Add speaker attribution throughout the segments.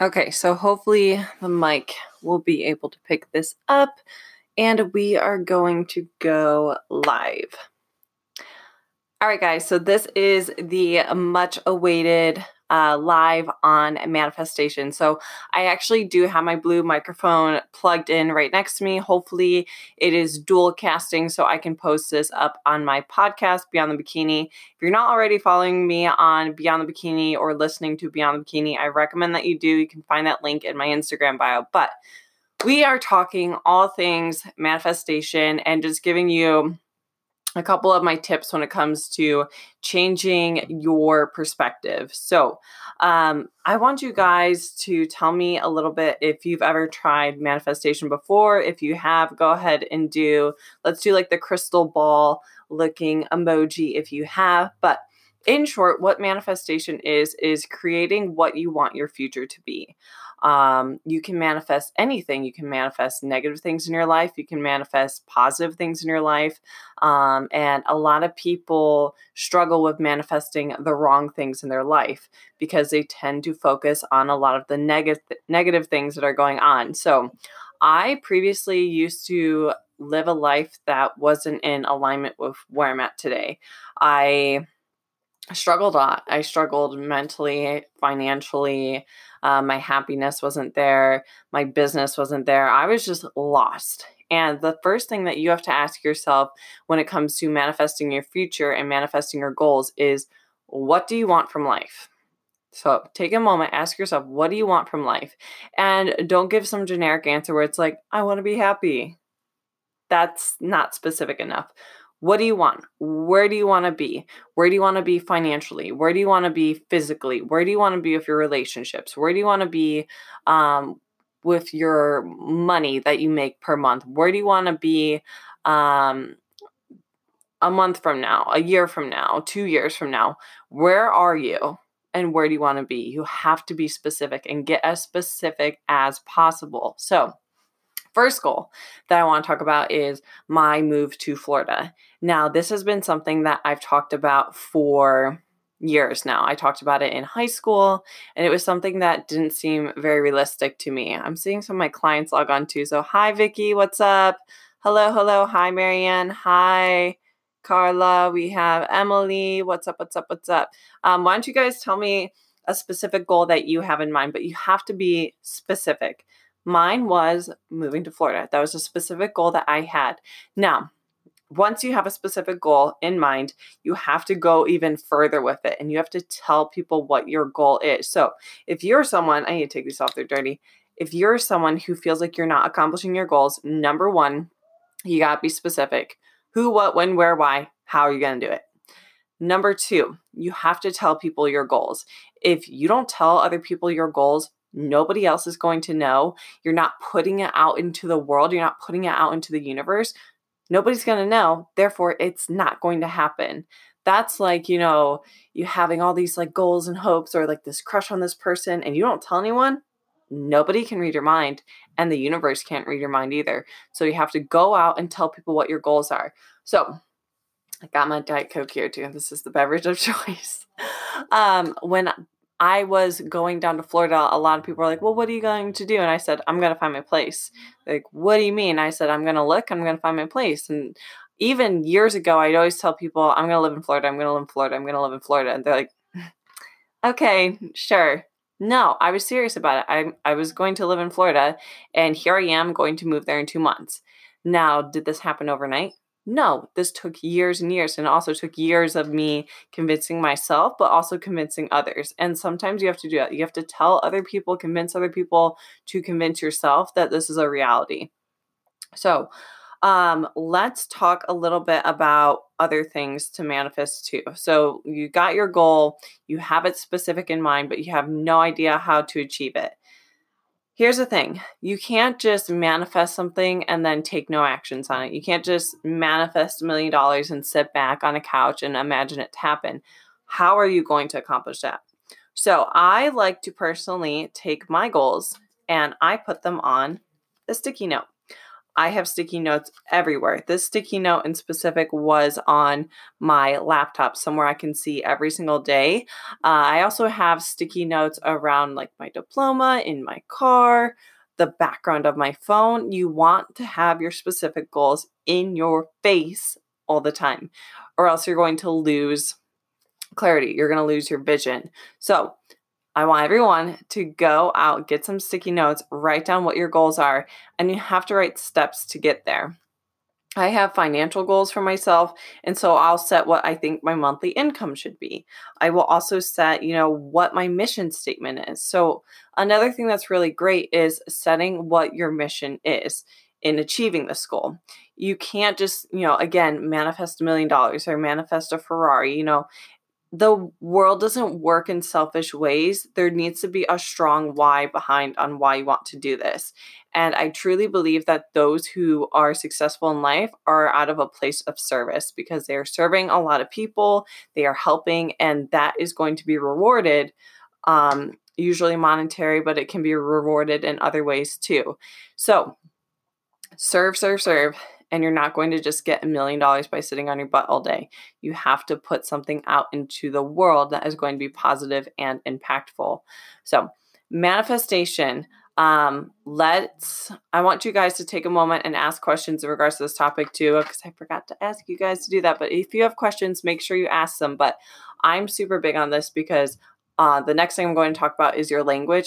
Speaker 1: Okay, so hopefully the mic will be able to pick this up and we are going to go live. All right, guys, so this is the much awaited uh, live on manifestation. So I actually do have my blue microphone plugged in right next to me. Hopefully, it is dual casting so I can post this up on my podcast, Beyond the Bikini. If you're not already following me on Beyond the Bikini or listening to Beyond the Bikini, I recommend that you do. You can find that link in my Instagram bio. But we are talking all things manifestation and just giving you a couple of my tips when it comes to changing your perspective. So, um, I want you guys to tell me a little bit if you've ever tried manifestation before. If you have, go ahead and do, let's do like the crystal ball looking emoji if you have. But in short, what manifestation is, is creating what you want your future to be. Um, you can manifest anything. You can manifest negative things in your life. You can manifest positive things in your life. Um, and a lot of people struggle with manifesting the wrong things in their life because they tend to focus on a lot of the negative negative things that are going on. So, I previously used to live a life that wasn't in alignment with where I'm at today. I struggled a lot. I struggled mentally, financially. Uh, my happiness wasn't there. My business wasn't there. I was just lost. And the first thing that you have to ask yourself when it comes to manifesting your future and manifesting your goals is what do you want from life? So take a moment, ask yourself, what do you want from life? And don't give some generic answer where it's like, I want to be happy. That's not specific enough. What do you want? Where do you want to be? Where do you want to be financially? Where do you want to be physically? Where do you want to be with your relationships? Where do you want to be um, with your money that you make per month? Where do you want to be um, a month from now, a year from now, two years from now? Where are you? And where do you want to be? You have to be specific and get as specific as possible. So, first goal that I want to talk about is my move to Florida. Now, this has been something that I've talked about for years now. I talked about it in high school, and it was something that didn't seem very realistic to me. I'm seeing some of my clients log on too. So, hi, Vicky, what's up? Hello, hello. Hi, Marianne. Hi. Carla, we have Emily. What's up? What's up? What's up? Um, why don't you guys tell me a specific goal that you have in mind? But you have to be specific. Mine was moving to Florida. That was a specific goal that I had. Now, once you have a specific goal in mind, you have to go even further with it and you have to tell people what your goal is. So, if you're someone, I need to take this off, they're dirty. If you're someone who feels like you're not accomplishing your goals, number one, you got to be specific who, what, when, where, why, how are you going to do it? Number two, you have to tell people your goals. If you don't tell other people your goals, Nobody else is going to know. You're not putting it out into the world. You're not putting it out into the universe. Nobody's going to know. Therefore, it's not going to happen. That's like, you know, you having all these like goals and hopes or like this crush on this person and you don't tell anyone. Nobody can read your mind and the universe can't read your mind either. So you have to go out and tell people what your goals are. So I got my Diet Coke here too. This is the beverage of choice. Um, when I was going down to Florida, a lot of people were like, Well, what are you going to do? And I said, I'm going to find my place. Mm-hmm. like, what do you mean? I said, I'm going to look, I'm going to find my place. And even years ago, I'd always tell people, I'm going to live in Florida, I'm going to live in Florida, I'm going to live in Florida. And they're like, Okay, sure. No, I was serious about it. I, I was going to live in Florida, and here I am going to move there in two months. Now, did this happen overnight? No, this took years and years, and also took years of me convincing myself, but also convincing others. And sometimes you have to do that. You have to tell other people, convince other people to convince yourself that this is a reality. So, um, let's talk a little bit about other things to manifest too. So you got your goal, you have it specific in mind, but you have no idea how to achieve it. Here's the thing you can't just manifest something and then take no actions on it. You can't just manifest a million dollars and sit back on a couch and imagine it to happen. How are you going to accomplish that? So, I like to personally take my goals and I put them on a sticky note. I have sticky notes everywhere. This sticky note in specific was on my laptop, somewhere I can see every single day. Uh, I also have sticky notes around like my diploma, in my car, the background of my phone. You want to have your specific goals in your face all the time, or else you're going to lose clarity. You're going to lose your vision. So, I want everyone to go out, get some sticky notes, write down what your goals are, and you have to write steps to get there. I have financial goals for myself, and so I'll set what I think my monthly income should be. I will also set, you know, what my mission statement is. So, another thing that's really great is setting what your mission is in achieving this goal. You can't just, you know, again, manifest a million dollars or manifest a Ferrari. You know, the world doesn't work in selfish ways. There needs to be a strong why behind on why you want to do this. And I truly believe that those who are successful in life are out of a place of service because they are serving a lot of people, they are helping, and that is going to be rewarded. Um, usually monetary, but it can be rewarded in other ways too. So, serve, serve, serve and you're not going to just get a million dollars by sitting on your butt all day. You have to put something out into the world that is going to be positive and impactful. So, manifestation. Um, let's, I want you guys to take a moment and ask questions in regards to this topic too, because I forgot to ask you guys to do that. But if you have questions, make sure you ask them. But I'm super big on this because uh, the next thing I'm going to talk about is your language.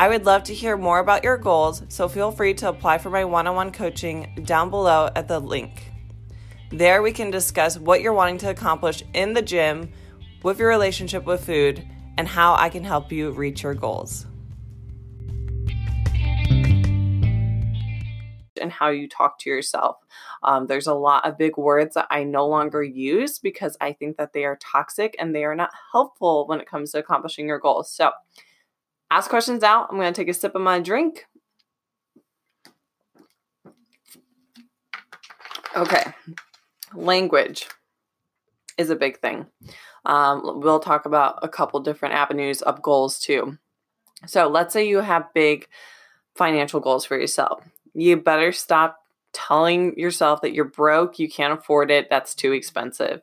Speaker 1: I would love to hear more about your goals, so feel free to apply for my one on one coaching down below at the link. There, we can discuss what you're wanting to accomplish in the gym, with your relationship with food, and how I can help you reach your goals. And how you talk to yourself. Um, there's a lot of big words that I no longer use because I think that they are toxic and they are not helpful when it comes to accomplishing your goals. So, ask questions out. I'm going to take a sip of my drink. Okay, language is a big thing. Um, we'll talk about a couple different avenues of goals too. So, let's say you have big financial goals for yourself. You better stop telling yourself that you're broke, you can't afford it, that's too expensive.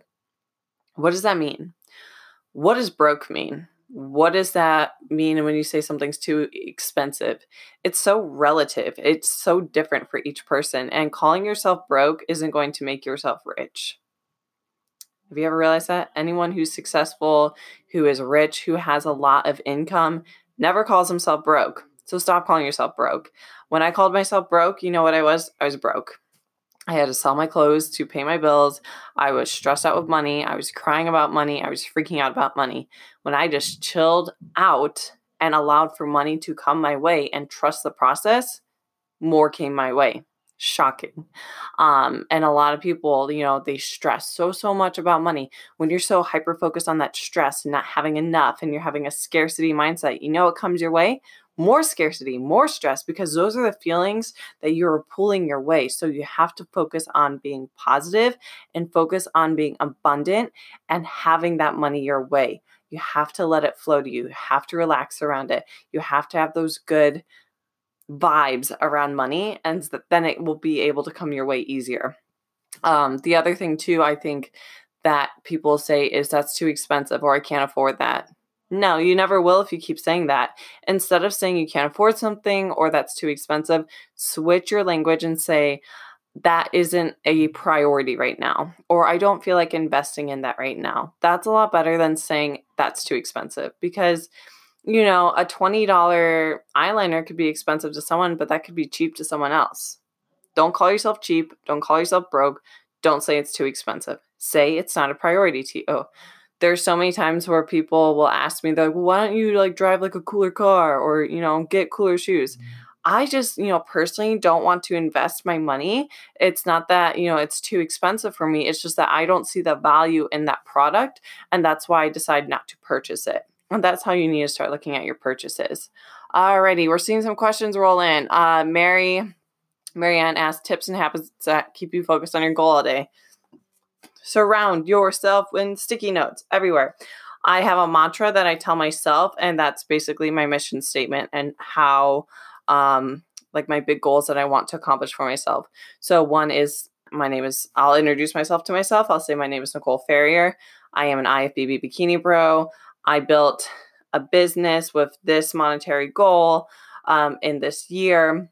Speaker 1: What does that mean? What does broke mean? What does that mean when you say something's too expensive? It's so relative. It's so different for each person. And calling yourself broke isn't going to make yourself rich. Have you ever realized that? Anyone who's successful, who is rich, who has a lot of income, never calls himself broke. So stop calling yourself broke. When I called myself broke, you know what I was? I was broke. I had to sell my clothes to pay my bills. I was stressed out with money. I was crying about money. I was freaking out about money. When I just chilled out and allowed for money to come my way and trust the process, more came my way. Shocking. Um, and a lot of people, you know, they stress so, so much about money. When you're so hyper focused on that stress and not having enough and you're having a scarcity mindset, you know, it comes your way more scarcity, more stress, because those are the feelings that you're pulling your way. So you have to focus on being positive and focus on being abundant and having that money your way. You have to let it flow to you. You have to relax around it. You have to have those good vibes around money, and then it will be able to come your way easier. Um, the other thing, too, I think that people say is that's too expensive or I can't afford that. No, you never will if you keep saying that. Instead of saying you can't afford something or that's too expensive, switch your language and say, that isn't a priority right now, or I don't feel like investing in that right now. That's a lot better than saying that's too expensive because, you know, a $20 eyeliner could be expensive to someone, but that could be cheap to someone else. Don't call yourself cheap. Don't call yourself broke. Don't say it's too expensive. Say it's not a priority to you. There's so many times where people will ask me, they're like, well, why don't you like drive like a cooler car or, you know, get cooler shoes? Mm-hmm I just, you know, personally don't want to invest my money. It's not that, you know, it's too expensive for me. It's just that I don't see the value in that product. And that's why I decide not to purchase it. And that's how you need to start looking at your purchases. Alrighty, we're seeing some questions roll in. Uh, Mary, Marianne asked tips and habits that keep you focused on your goal all day. Surround yourself with sticky notes everywhere. I have a mantra that I tell myself, and that's basically my mission statement and how um, like my big goals that I want to accomplish for myself. So one is my name is I'll introduce myself to myself. I'll say my name is Nicole Ferrier. I am an IFBB bikini pro. I built a business with this monetary goal um, in this year.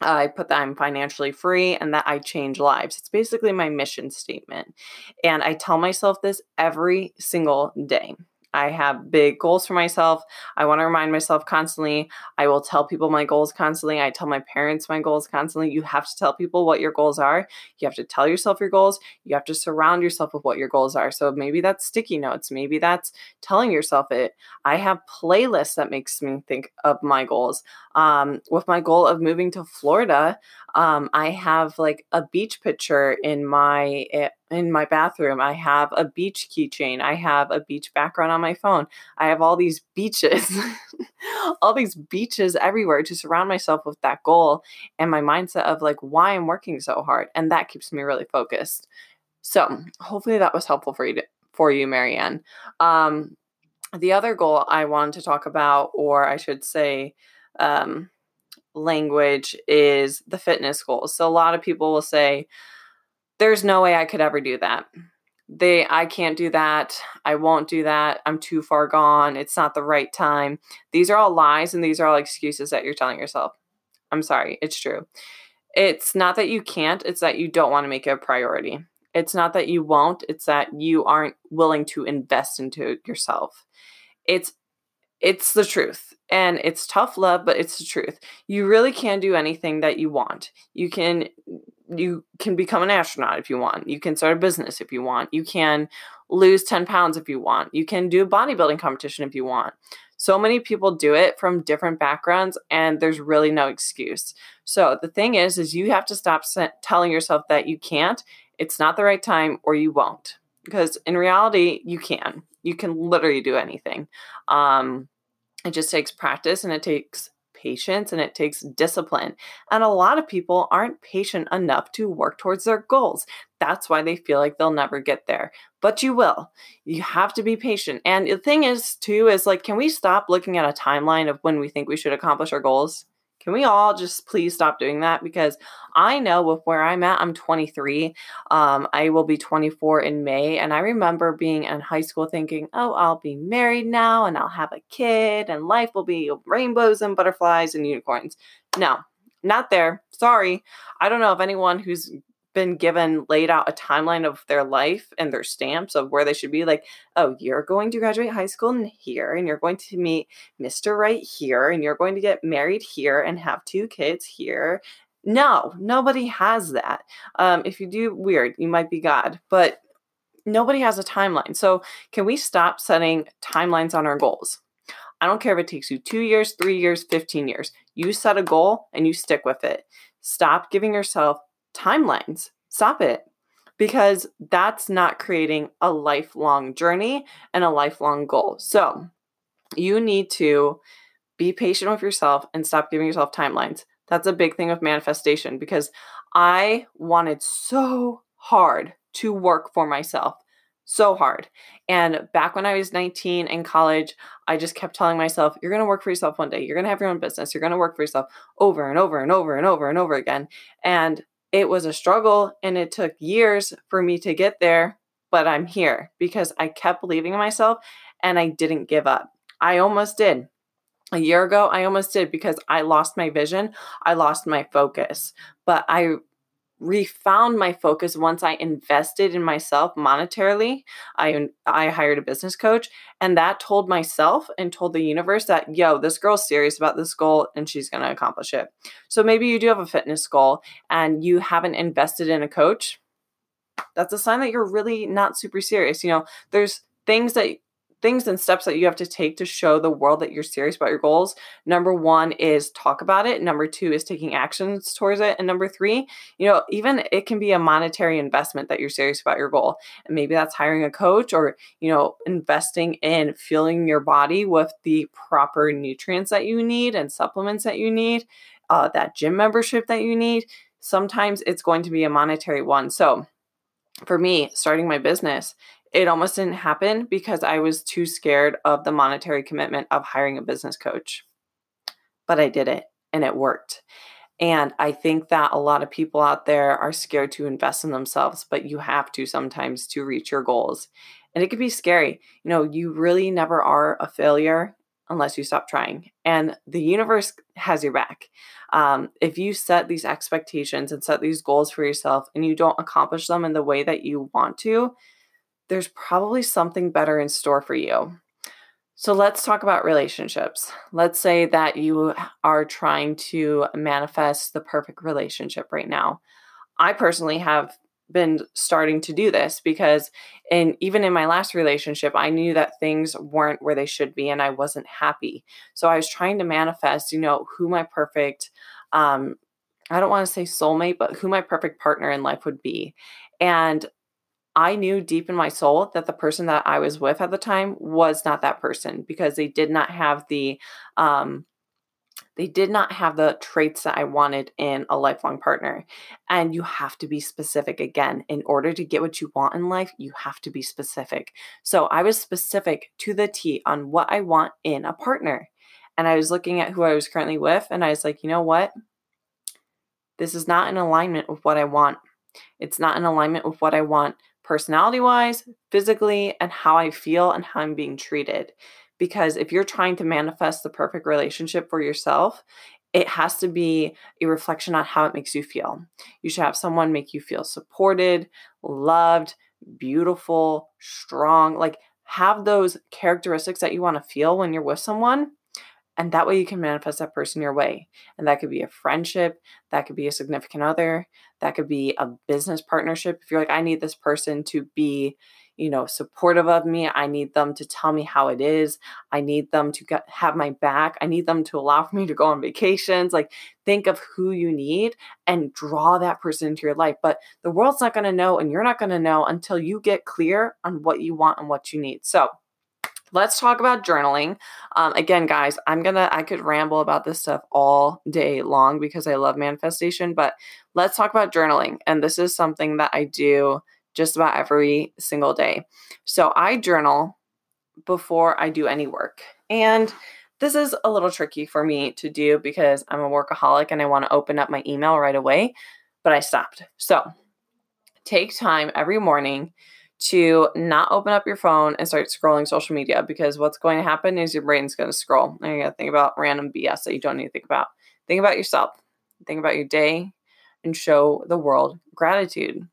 Speaker 1: I put that I'm financially free and that I change lives. It's basically my mission statement. And I tell myself this every single day. I have big goals for myself. I want to remind myself constantly. I will tell people my goals constantly. I tell my parents my goals constantly. You have to tell people what your goals are. You have to tell yourself your goals. You have to surround yourself with what your goals are. So maybe that's sticky notes. Maybe that's telling yourself it. I have playlists that makes me think of my goals. Um, with my goal of moving to Florida, um, I have like a beach picture in my eh, in my bathroom. I have a beach keychain. I have a beach background on my phone. I have all these beaches, all these beaches everywhere to surround myself with that goal and my mindset of like why I'm working so hard, and that keeps me really focused. So hopefully that was helpful for you to, for you, Marianne. Um, the other goal I wanted to talk about, or I should say, um, language is the fitness goals. So a lot of people will say, there's no way I could ever do that. They I can't do that. I won't do that. I'm too far gone. It's not the right time. These are all lies and these are all excuses that you're telling yourself. I'm sorry, it's true. It's not that you can't, it's that you don't want to make it a priority. It's not that you won't, it's that you aren't willing to invest into yourself. It's it's the truth. And it's tough love, but it's the truth. You really can do anything that you want. You can you can become an astronaut if you want. You can start a business if you want. You can lose 10 pounds if you want. You can do a bodybuilding competition if you want. So many people do it from different backgrounds and there's really no excuse. So the thing is is you have to stop telling yourself that you can't. It's not the right time or you won't. Because in reality, you can. You can literally do anything. Um, it just takes practice and it takes patience and it takes discipline. And a lot of people aren't patient enough to work towards their goals. That's why they feel like they'll never get there. But you will. You have to be patient. And the thing is, too, is like, can we stop looking at a timeline of when we think we should accomplish our goals? Can we all just please stop doing that? Because I know with where I'm at, I'm 23. Um, I will be 24 in May. And I remember being in high school thinking, oh, I'll be married now and I'll have a kid and life will be rainbows and butterflies and unicorns. No, not there. Sorry. I don't know if anyone who's been given laid out a timeline of their life and their stamps of where they should be like oh you're going to graduate high school in here and you're going to meet mr right here and you're going to get married here and have two kids here. No nobody has that. Um, if you do weird you might be god but nobody has a timeline. So can we stop setting timelines on our goals? I don't care if it takes you two years three years 15 years. You set a goal and you stick with it. Stop giving yourself timelines. Stop it. Because that's not creating a lifelong journey and a lifelong goal. So you need to be patient with yourself and stop giving yourself timelines. That's a big thing with manifestation because I wanted so hard to work for myself. So hard. And back when I was 19 in college, I just kept telling myself, you're going to work for yourself one day. You're going to have your own business. You're going to work for yourself over and over and over and over and over again. And it was a struggle and it took years for me to get there, but I'm here because I kept believing in myself and I didn't give up. I almost did. A year ago, I almost did because I lost my vision. I lost my focus. But I refound my focus once I invested in myself monetarily. I I hired a business coach and that told myself and told the universe that yo, this girl's serious about this goal and she's going to accomplish it. So maybe you do have a fitness goal and you haven't invested in a coach. That's a sign that you're really not super serious. You know, there's things that things and steps that you have to take to show the world that you're serious about your goals. Number one is talk about it. Number two is taking actions towards it. And number three, you know, even it can be a monetary investment that you're serious about your goal. And maybe that's hiring a coach or, you know, investing in fueling your body with the proper nutrients that you need and supplements that you need, uh, that gym membership that you need. Sometimes it's going to be a monetary one. So, for me, starting my business, it almost didn't happen because I was too scared of the monetary commitment of hiring a business coach. But I did it and it worked. And I think that a lot of people out there are scared to invest in themselves, but you have to sometimes to reach your goals. And it can be scary. You know, you really never are a failure unless you stop trying. And the universe has your back. Um, if you set these expectations and set these goals for yourself and you don't accomplish them in the way that you want to, there's probably something better in store for you. So let's talk about relationships. Let's say that you are trying to manifest the perfect relationship right now. I personally have been starting to do this because and even in my last relationship I knew that things weren't where they should be and I wasn't happy. So I was trying to manifest, you know, who my perfect um I don't want to say soulmate, but who my perfect partner in life would be. And I knew deep in my soul that the person that I was with at the time was not that person because they did not have the um they did not have the traits that I wanted in a lifelong partner. And you have to be specific again. In order to get what you want in life, you have to be specific. So I was specific to the T on what I want in a partner. And I was looking at who I was currently with, and I was like, you know what? This is not in alignment with what I want. It's not in alignment with what I want personality wise, physically, and how I feel and how I'm being treated. Because if you're trying to manifest the perfect relationship for yourself, it has to be a reflection on how it makes you feel. You should have someone make you feel supported, loved, beautiful, strong. Like, have those characteristics that you want to feel when you're with someone and that way you can manifest that person your way. And that could be a friendship, that could be a significant other, that could be a business partnership. If you're like, I need this person to be, you know, supportive of me, I need them to tell me how it is, I need them to get, have my back, I need them to allow for me to go on vacations. Like, think of who you need and draw that person into your life. But the world's not going to know, and you're not going to know until you get clear on what you want and what you need. So, let's talk about journaling. Um, again, guys, I'm gonna, I could ramble about this stuff all day long because I love manifestation, but let's talk about journaling. And this is something that I do just about every single day. So I journal before I do any work. And this is a little tricky for me to do because I'm a workaholic and I want to open up my email right away, but I stopped. So take time every morning to not open up your phone and start scrolling social media because what's going to happen is your brain's going to scroll and you're going to think about random BS that you don't need to think about. Think about yourself, think about your day, and show the world gratitude.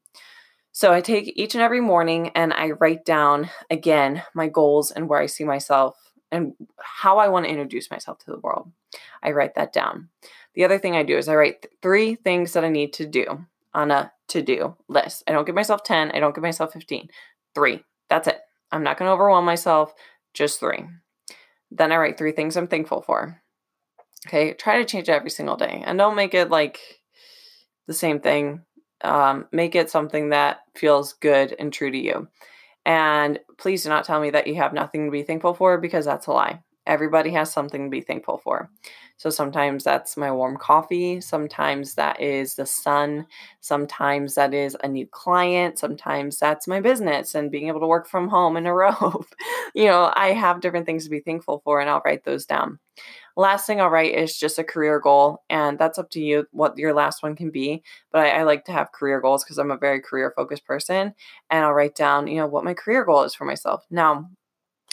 Speaker 1: So I take each and every morning and I write down again my goals and where I see myself and how I want to introduce myself to the world. I write that down. The other thing I do is I write th- three things that I need to do on a to do list. I don't give myself 10, I don't give myself 15. Three. That's it. I'm not going to overwhelm myself, just three. Then I write three things I'm thankful for. Okay, try to change it every single day and don't make it like the same thing. Um, make it something that feels good and true to you. And please do not tell me that you have nothing to be thankful for because that's a lie. Everybody has something to be thankful for. So sometimes that's my warm coffee. Sometimes that is the sun. Sometimes that is a new client. Sometimes that's my business and being able to work from home in a robe. you know, I have different things to be thankful for, and I'll write those down. Last thing I'll write is just a career goal, and that's up to you what your last one can be. But I, I like to have career goals because I'm a very career focused person, and I'll write down, you know, what my career goal is for myself. Now,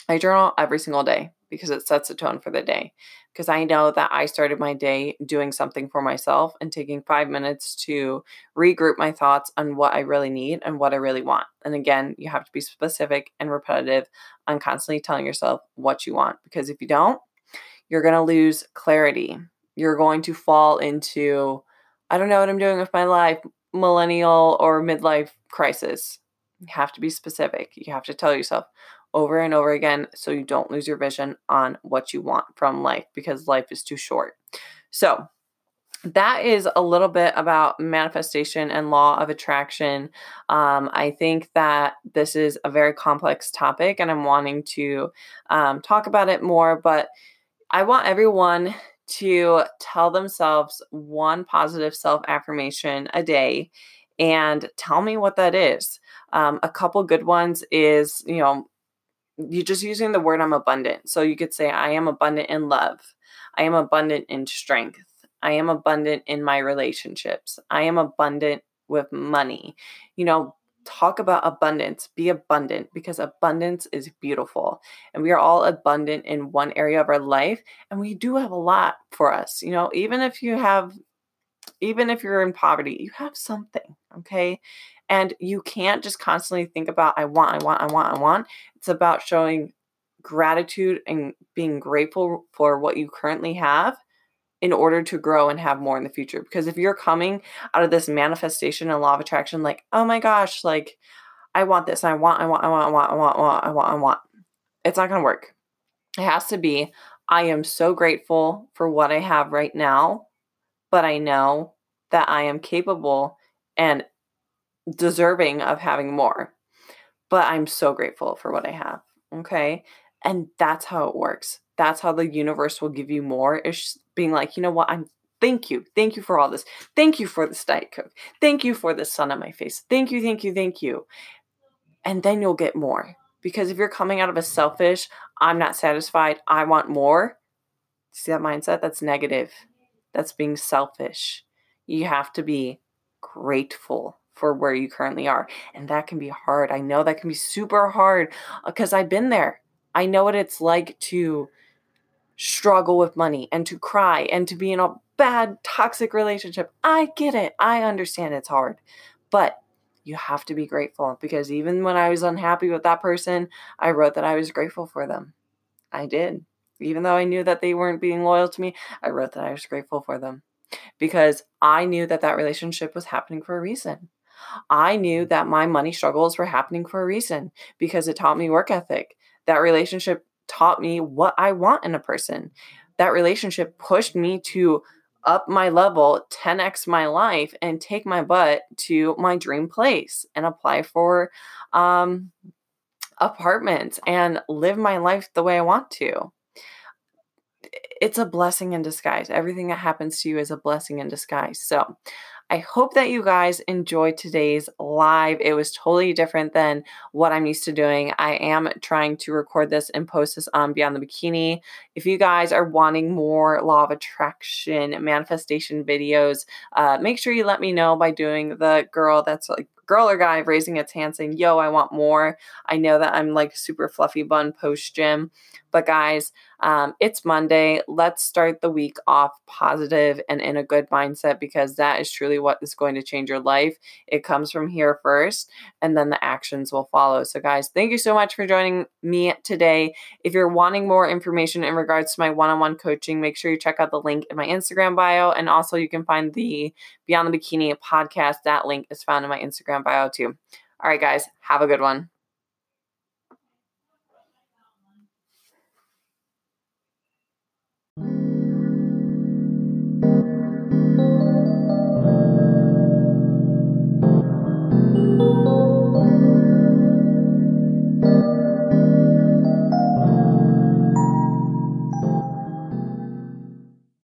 Speaker 1: I journal every single day. Because it sets a tone for the day. Because I know that I started my day doing something for myself and taking five minutes to regroup my thoughts on what I really need and what I really want. And again, you have to be specific and repetitive on constantly telling yourself what you want. Because if you don't, you're going to lose clarity. You're going to fall into, I don't know what I'm doing with my life, millennial or midlife crisis. You have to be specific. You have to tell yourself, over and over again so you don't lose your vision on what you want from life because life is too short. So, that is a little bit about manifestation and law of attraction. Um, I think that this is a very complex topic and I'm wanting to um, talk about it more, but I want everyone to tell themselves one positive self affirmation a day and tell me what that is. Um, a couple good ones is, you know, you're just using the word I'm abundant. So you could say, I am abundant in love. I am abundant in strength. I am abundant in my relationships. I am abundant with money. You know, talk about abundance. Be abundant because abundance is beautiful. And we are all abundant in one area of our life. And we do have a lot for us. You know, even if you have, even if you're in poverty, you have something. Okay. And you can't just constantly think about, I want, I want, I want, I want. It's about showing gratitude and being grateful for what you currently have in order to grow and have more in the future. Because if you're coming out of this manifestation and law of attraction, like, oh my gosh, like, I want this, I want, I want, I want, I want, I want, I want, I want, it's not going to work. It has to be, I am so grateful for what I have right now, but I know that I am capable and deserving of having more. But I'm so grateful for what I have. Okay. And that's how it works. That's how the universe will give you more. Is being like, you know what? I'm thank you. Thank you for all this. Thank you for this Diet Coke. Thank you for the sun on my face. Thank you, thank you, thank you. And then you'll get more. Because if you're coming out of a selfish, I'm not satisfied, I want more, see that mindset? That's negative. That's being selfish. You have to be grateful for where you currently are. And that can be hard. I know that can be super hard because uh, I've been there. I know what it's like to struggle with money and to cry and to be in a bad, toxic relationship. I get it. I understand it's hard. But you have to be grateful because even when I was unhappy with that person, I wrote that I was grateful for them. I did. Even though I knew that they weren't being loyal to me, I wrote that I was grateful for them because I knew that that relationship was happening for a reason. I knew that my money struggles were happening for a reason because it taught me work ethic. That relationship taught me what I want in a person. That relationship pushed me to up my level, 10x my life, and take my butt to my dream place and apply for um, apartments and live my life the way I want to. It's a blessing in disguise. Everything that happens to you is a blessing in disguise. So, I hope that you guys enjoyed today's live. It was totally different than what I'm used to doing. I am trying to record this and post this on Beyond the Bikini. If you guys are wanting more law of attraction manifestation videos, uh, make sure you let me know by doing the girl that's like girl or guy raising its hand saying, Yo, I want more. I know that I'm like super fluffy bun post gym. But guys, um, it's Monday. Let's start the week off positive and in a good mindset because that is truly what is going to change your life. It comes from here first, and then the actions will follow. So, guys, thank you so much for joining me today. If you're wanting more information in regards to my one on one coaching, make sure you check out the link in my Instagram bio. And also, you can find the Beyond the Bikini podcast. That link is found in my Instagram bio too. All right, guys, have a good one.